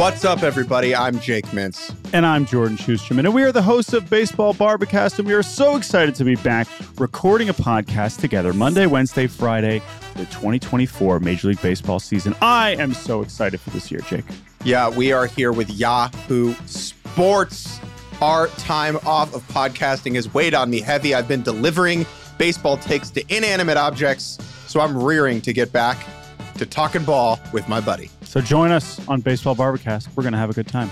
What's up, everybody? I'm Jake Mintz. And I'm Jordan Schusterman. And we are the hosts of Baseball Bar-B-Cast, and we are so excited to be back recording a podcast together Monday, Wednesday, Friday, for the 2024 Major League Baseball season. I am so excited for this year, Jake. Yeah, we are here with Yahoo Sports. Our time off of podcasting has weighed on me heavy. I've been delivering baseball takes to inanimate objects, so I'm rearing to get back to talking ball with my buddy. So join us on Baseball Bar-B-Cast. We're going to have a good time.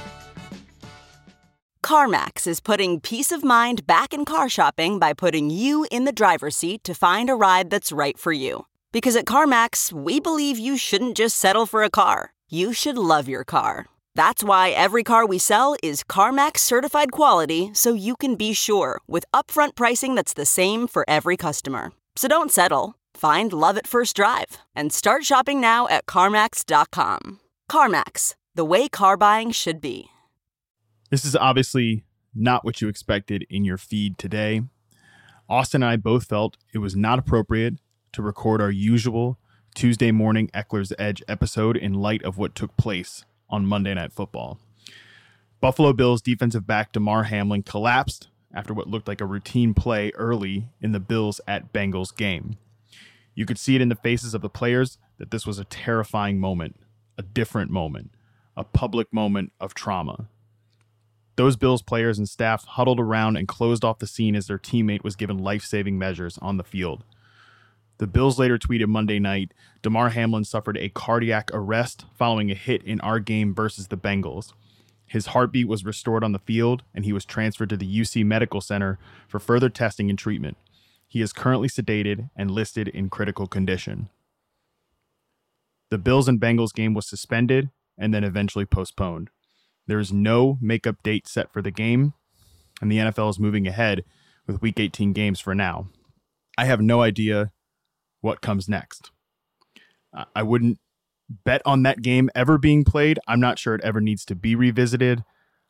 CarMax is putting peace of mind back in car shopping by putting you in the driver's seat to find a ride that's right for you. Because at CarMax, we believe you shouldn't just settle for a car, you should love your car. That's why every car we sell is CarMax certified quality so you can be sure with upfront pricing that's the same for every customer. So don't settle. Find love at first drive and start shopping now at CarMax.com. CarMax, the way car buying should be. This is obviously not what you expected in your feed today. Austin and I both felt it was not appropriate to record our usual Tuesday morning Ekeler's Edge episode in light of what took place on Monday Night Football. Buffalo Bills defensive back Damar Hamlin collapsed after what looked like a routine play early in the Bills at Bengals game. You could see it in the faces of the players that this was a terrifying moment, a different moment, a public moment of trauma. Those Bills players and staff huddled around and closed off the scene as their teammate was given life saving measures on the field. The Bills later tweeted Monday night Damar Hamlin suffered a cardiac arrest following a hit in our game versus the Bengals. His heartbeat was restored on the field, and he was transferred to the UC Medical Center for further testing and treatment. He is currently sedated and listed in critical condition. The Bills and Bengals game was suspended and then eventually postponed. There is no makeup date set for the game, and the NFL is moving ahead with Week 18 games for now. I have no idea what comes next. I wouldn't bet on that game ever being played. I'm not sure it ever needs to be revisited.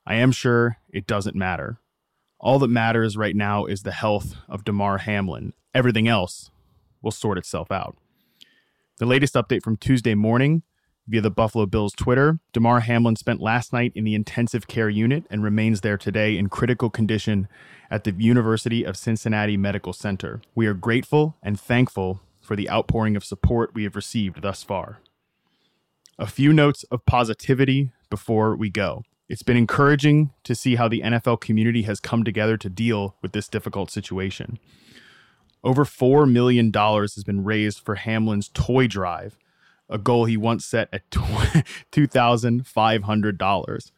I am sure it doesn't matter. All that matters right now is the health of Damar Hamlin. Everything else will sort itself out. The latest update from Tuesday morning via the Buffalo Bills Twitter Damar Hamlin spent last night in the intensive care unit and remains there today in critical condition at the University of Cincinnati Medical Center. We are grateful and thankful for the outpouring of support we have received thus far. A few notes of positivity before we go. It's been encouraging to see how the NFL community has come together to deal with this difficult situation. Over $4 million has been raised for Hamlin's toy drive, a goal he once set at $2,500.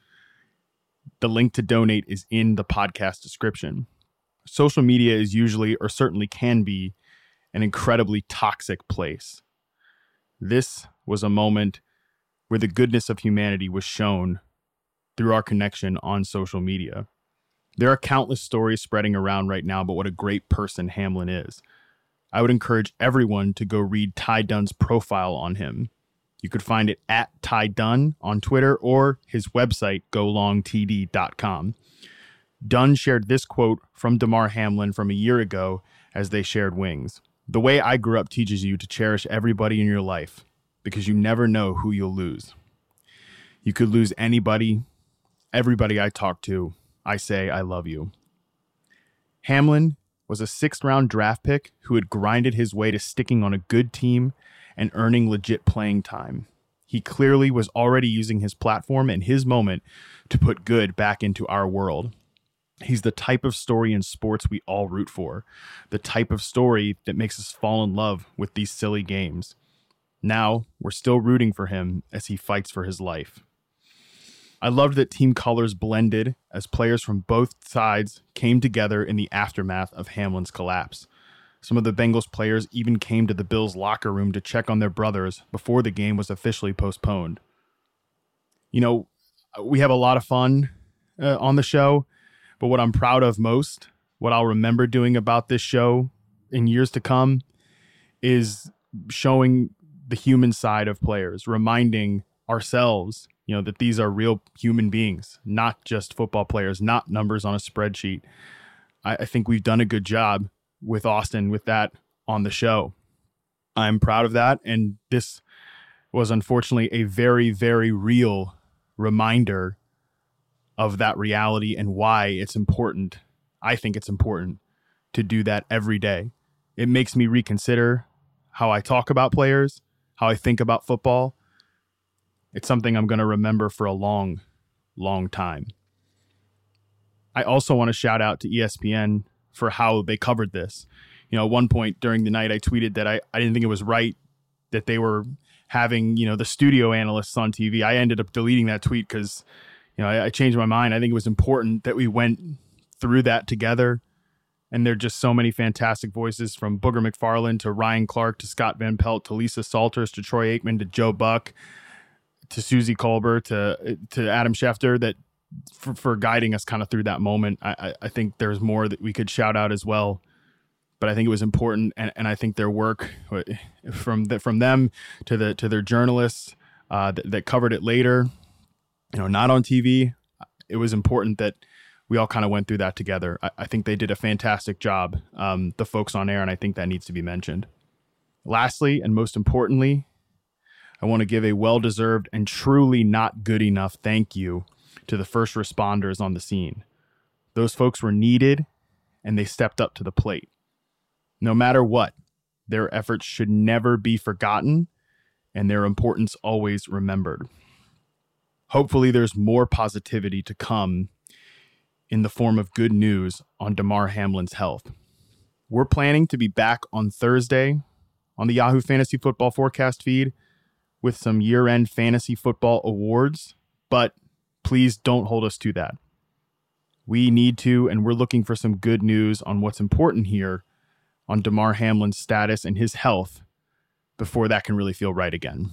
The link to donate is in the podcast description. Social media is usually, or certainly can be, an incredibly toxic place. This was a moment where the goodness of humanity was shown through our connection on social media. There are countless stories spreading around right now about what a great person Hamlin is. I would encourage everyone to go read Ty Dunne's profile on him. You could find it at Ty Dunne on Twitter or his website, golongtd.com. Dunne shared this quote from Damar Hamlin from a year ago as they shared wings. The way I grew up teaches you to cherish everybody in your life because you never know who you'll lose. You could lose anybody, everybody I talk to, I say I love you. Hamlin was a sixth round draft pick who had grinded his way to sticking on a good team and earning legit playing time. He clearly was already using his platform and his moment to put good back into our world. He's the type of story in sports we all root for, the type of story that makes us fall in love with these silly games. Now, we're still rooting for him as he fights for his life. I loved that team colors blended as players from both sides came together in the aftermath of Hamlin's collapse. Some of the Bengals players even came to the Bills' locker room to check on their brothers before the game was officially postponed. You know, we have a lot of fun uh, on the show, but what I'm proud of most, what I'll remember doing about this show in years to come, is showing the human side of players, reminding ourselves you know that these are real human beings not just football players not numbers on a spreadsheet I, I, think we've done a good job with austin with that on the show i'm proud of that and this was unfortunately a very very real reminder of that reality and why it's important. I think it's important to do that every day. It makes me reconsider how I talk about players, how I think about football. It's something I'm going to remember for a long, long time. I also want to shout out to ESPN for how they covered this. You know, at one point during the night, I tweeted that I, I didn't think it was right that they were having, you know, the studio analysts on TV. I ended up deleting that tweet because, you know, I, I changed my mind. I think it was important that we went through that together. And there are just so many fantastic voices from Booger McFarland to Ryan Clark to Scott Van Pelt to Lisa Salters to Troy Aikman to Joe Buck to Suzy Kolber to to Adam Schefter that for, for guiding us kind of through that moment. I, I think there's more that we could shout out as well, but I think it was important, and, and I think their work from the, from them to the to their journalists uh, that, that covered it later, you know, not on TV. It was important that we all kind of went through that together. I, I, think they did a fantastic job, um, the folks on air, and I think that needs to be mentioned. Lastly, and most importantly, I want to give a well deserved and truly not good enough thank you to the first responders on the scene. Those folks were needed and they stepped up to the plate. No matter what, their efforts should never be forgotten and their importance always remembered. Hopefully, there's more positivity to come in the form of good news on Damar Hamlin's health. We're planning to be back on Thursday on the Yahoo Fantasy Football Forecast feed with some year end fantasy football awards, but please don't hold us to that. We need to, and we're looking for some good news on what's important here on Damar Hamlin's status and his health before that can really feel right again.